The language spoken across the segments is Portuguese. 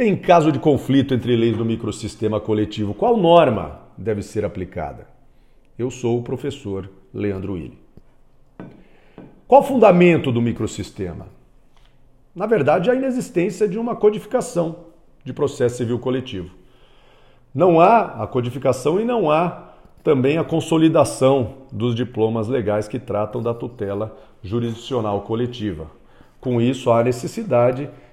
Em caso de conflito entre leis do microsistema coletivo, qual norma deve ser aplicada? Eu sou o professor Leandro Willi. Qual o fundamento do microsistema? Na verdade, a inexistência de uma codificação de processo civil coletivo. Não há a codificação e não há também a consolidação dos diplomas legais que tratam da tutela jurisdicional coletiva. Com isso, há necessidade de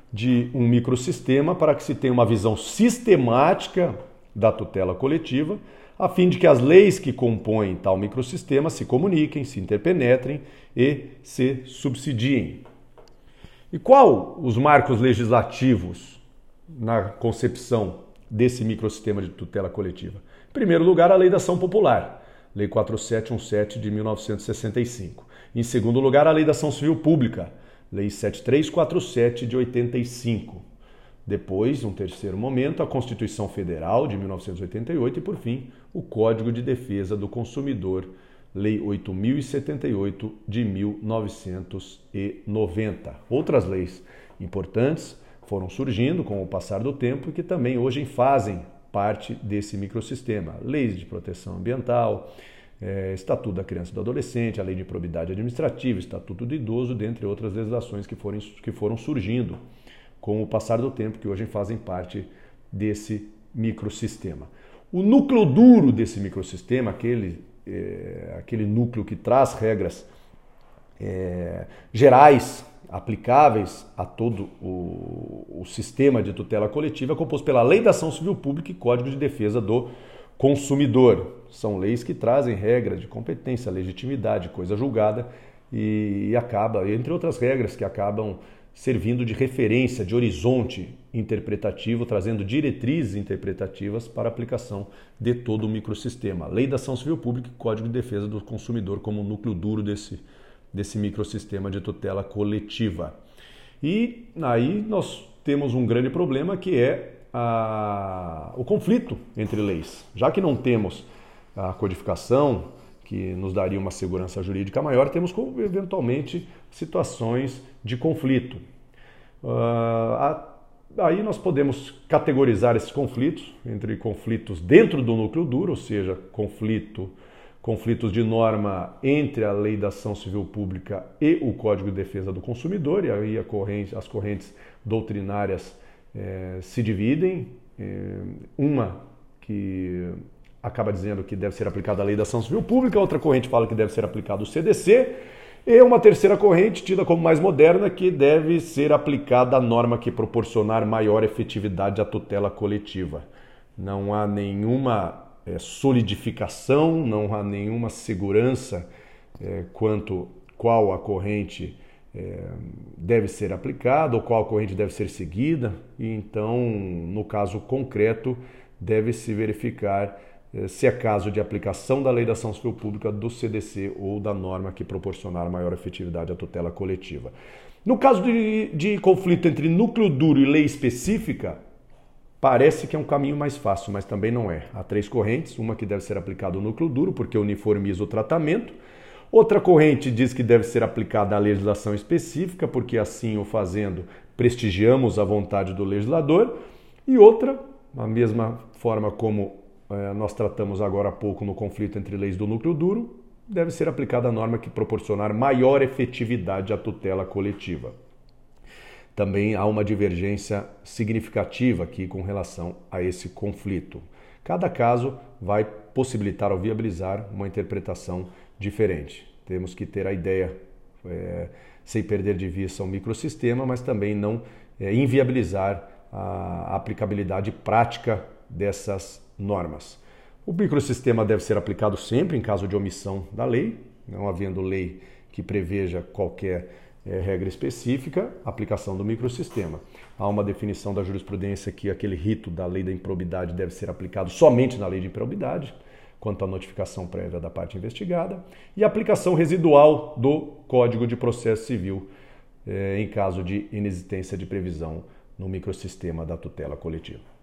um microsistema para que se tenha uma visão sistemática da tutela coletiva, a fim de que as leis que compõem tal microsistema se comuniquem, se interpenetrem e se subsidiem. E qual os marcos legislativos na concepção desse microsistema de tutela coletiva? Em primeiro lugar, a Lei da Ação Popular, Lei 4717 de 1965. Em segundo lugar, a Lei da Ação Civil Pública, Lei 7347 de 85. Depois, um terceiro momento, a Constituição Federal de 1988 e, por fim, o Código de Defesa do Consumidor, Lei 8078 de 1990. Outras leis importantes foram surgindo com o passar do tempo e que também hoje fazem parte desse microsistema. Leis de proteção ambiental, é, Estatuto da Criança e do Adolescente, a Lei de Probidade Administrativa, Estatuto do Idoso, dentre outras legislações que foram, que foram surgindo com o passar do tempo, que hoje fazem parte desse microsistema. O núcleo duro desse microsistema, aquele, é, aquele núcleo que traz regras é, gerais aplicáveis a todo o, o, sistema de tutela coletiva, é composto pela Lei da Ação Civil Pública e Código de Defesa do consumidor. São leis que trazem regras de competência, legitimidade, coisa julgada e, acaba, entre outras regras que acabam servindo de referência, de horizonte interpretativo, trazendo diretrizes interpretativas para aplicação de todo o microsistema. Lei da Ação Civil Pública e Código de Defesa do Consumidor como núcleo duro desse, desse microsistema de tutela coletiva. E aí nós temos um grande problema que é a, o conflito entre leis. Já que não temos a codificação, que nos daria uma segurança jurídica maior, temos eventualmente situações de conflito. Uh, aí nós podemos categorizar esses conflitos entre conflitos dentro do núcleo duro, ou seja, conflito, conflitos de norma entre a lei da ação civil pública e o Código de Defesa do Consumidor, e aí corrente, as correntes doutrinárias é, se dividem. É, uma que acaba dizendo que deve ser aplicada a lei da ação civil pública, outra corrente fala que deve ser aplicado o CDC, e uma terceira corrente, tida como mais moderna, que deve ser aplicada a norma que proporcionar maior efetividade à tutela coletiva. Não há nenhuma é, solidificação, não há nenhuma segurança é, quanto qual a corrente é, deve ser aplicada ou qual corrente deve ser seguida, e então, no caso concreto, deve se verificar se é caso de aplicação da lei da ação pública, do CDC ou da norma que proporcionar maior efetividade à tutela coletiva. No caso de, de conflito entre núcleo duro e lei específica, Parece que é um caminho mais fácil, mas também não é. Há três correntes: uma que deve ser aplicada ao núcleo duro, porque uniformiza o tratamento, Outra corrente diz que deve ser aplicada a legislação específica, porque assim o fazendo prestigiamos a vontade do legislador. E outra, a mesma forma como nós tratamos agora há pouco no conflito entre leis do núcleo duro, deve ser aplicada a norma que proporcionar maior efetividade à tutela coletiva. Também há uma divergência significativa aqui com relação a esse conflito. Cada caso vai possibilitar ou viabilizar uma interpretação diferente. Temos que ter a ideia, é, sem perder de vista o microsistema, mas também não é, inviabilizar a aplicabilidade prática dessas normas. O microsistema deve ser aplicado sempre em caso de omissão da lei, não havendo lei que preveja qualquer é, regra específica, aplicação do microsistema. Há uma definição da jurisprudência que aquele rito da lei da improbidade deve ser aplicado somente na lei de improbidade quanto à notificação prévia da parte investigada, e aplicação residual do Código de Processo Civil eh, em caso de inexistência de previsão no microsistema da tutela coletiva.